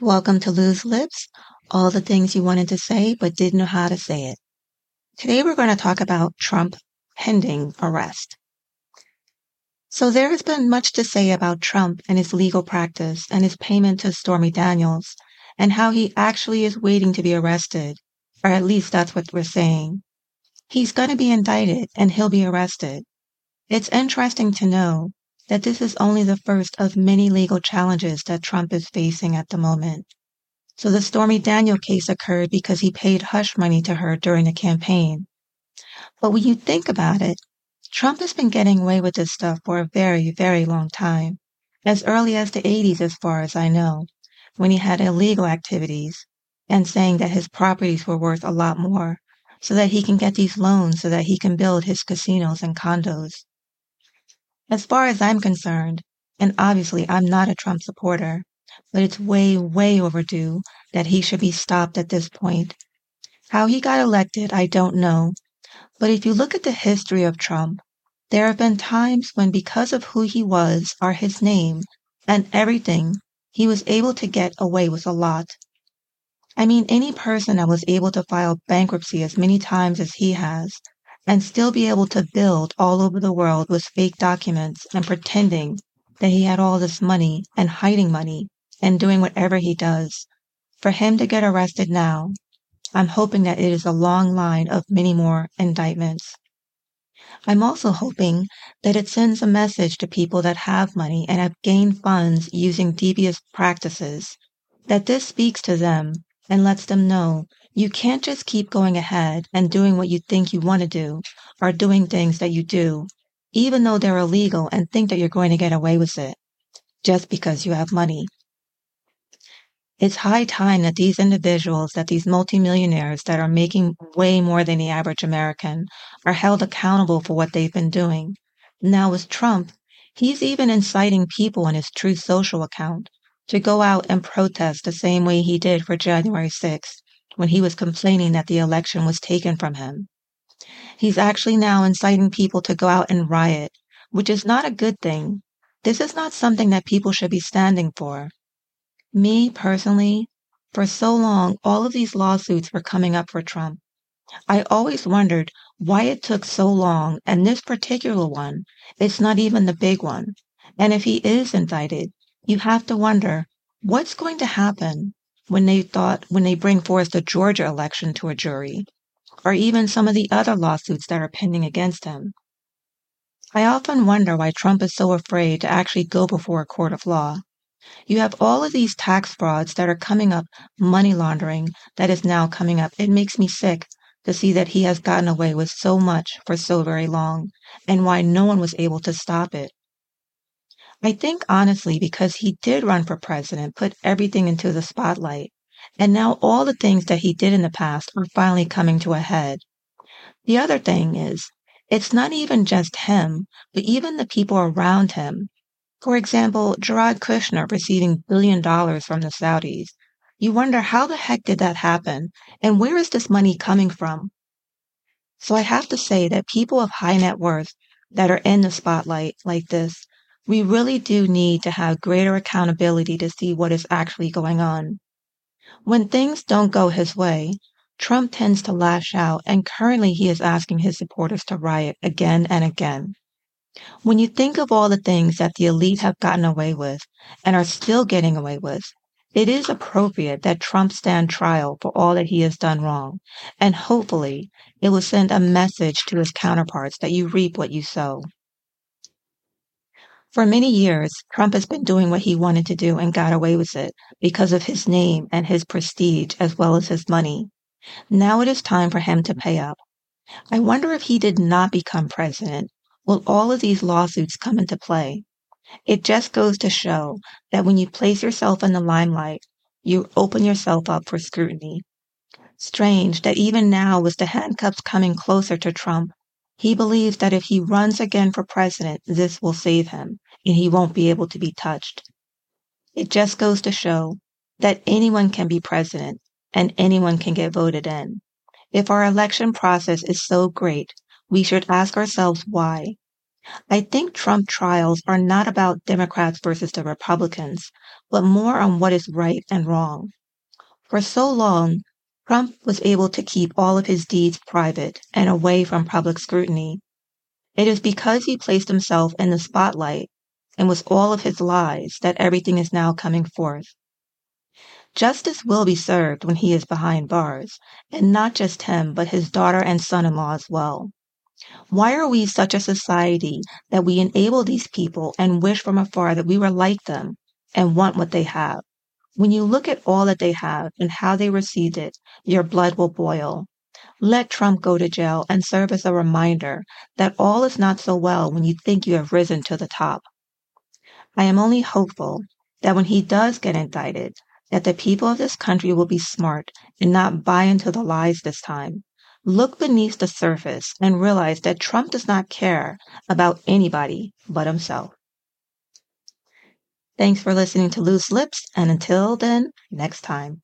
Welcome to Loose Lips, all the things you wanted to say but didn't know how to say it. Today we're going to talk about Trump pending arrest. So there has been much to say about Trump and his legal practice and his payment to Stormy Daniels and how he actually is waiting to be arrested, or at least that's what we're saying. He's going to be indicted and he'll be arrested. It's interesting to know that this is only the first of many legal challenges that Trump is facing at the moment. So the Stormy Daniel case occurred because he paid hush money to her during the campaign. But when you think about it, Trump has been getting away with this stuff for a very, very long time. As early as the 80s, as far as I know, when he had illegal activities and saying that his properties were worth a lot more so that he can get these loans so that he can build his casinos and condos. As far as I'm concerned, and obviously I'm not a Trump supporter, but it's way, way overdue that he should be stopped at this point. How he got elected, I don't know. But if you look at the history of Trump, there have been times when, because of who he was, or his name, and everything, he was able to get away with a lot. I mean, any person that was able to file bankruptcy as many times as he has and still be able to build all over the world with fake documents and pretending that he had all this money and hiding money and doing whatever he does. For him to get arrested now, I'm hoping that it is a long line of many more indictments. I'm also hoping that it sends a message to people that have money and have gained funds using devious practices, that this speaks to them and lets them know you can't just keep going ahead and doing what you think you want to do or doing things that you do, even though they're illegal and think that you're going to get away with it just because you have money. It's high time that these individuals, that these multimillionaires that are making way more than the average American, are held accountable for what they've been doing. Now, with Trump, he's even inciting people on his Truth Social account to go out and protest the same way he did for January 6th when he was complaining that the election was taken from him. He's actually now inciting people to go out and riot, which is not a good thing. This is not something that people should be standing for. Me, personally, for so long, all of these lawsuits were coming up for Trump. I always wondered why it took so long, and this particular one, it's not even the big one. And if he is indicted, you have to wonder what's going to happen when they thought when they bring forth the Georgia election to a jury, or even some of the other lawsuits that are pending against him. I often wonder why Trump is so afraid to actually go before a court of law. You have all of these tax frauds that are coming up, money laundering that is now coming up. It makes me sick to see that he has gotten away with so much for so very long and why no one was able to stop it. I think honestly, because he did run for president, put everything into the spotlight. And now all the things that he did in the past are finally coming to a head. The other thing is, it's not even just him, but even the people around him. For example, Jared Kushner receiving billion dollars from the Saudis. You wonder how the heck did that happen? And where is this money coming from? So I have to say that people of high net worth that are in the spotlight like this we really do need to have greater accountability to see what is actually going on. When things don't go his way, Trump tends to lash out, and currently he is asking his supporters to riot again and again. When you think of all the things that the elite have gotten away with and are still getting away with, it is appropriate that Trump stand trial for all that he has done wrong, and hopefully it will send a message to his counterparts that you reap what you sow. For many years, Trump has been doing what he wanted to do and got away with it because of his name and his prestige as well as his money. Now it is time for him to pay up. I wonder if he did not become president, will all of these lawsuits come into play? It just goes to show that when you place yourself in the limelight, you open yourself up for scrutiny. Strange that even now, with the handcuffs coming closer to Trump, he believes that if he runs again for president, this will save him and he won't be able to be touched. It just goes to show that anyone can be president and anyone can get voted in. If our election process is so great, we should ask ourselves why. I think Trump trials are not about Democrats versus the Republicans, but more on what is right and wrong. For so long, Trump was able to keep all of his deeds private and away from public scrutiny. It is because he placed himself in the spotlight and with all of his lies that everything is now coming forth. Justice will be served when he is behind bars, and not just him, but his daughter and son in law as well. Why are we such a society that we enable these people and wish from afar that we were like them and want what they have? When you look at all that they have and how they received it, your blood will boil. Let Trump go to jail and serve as a reminder that all is not so well when you think you have risen to the top. I am only hopeful that when he does get indicted, that the people of this country will be smart and not buy into the lies this time. Look beneath the surface and realize that Trump does not care about anybody but himself. Thanks for listening to Loose Lips, and until then, next time.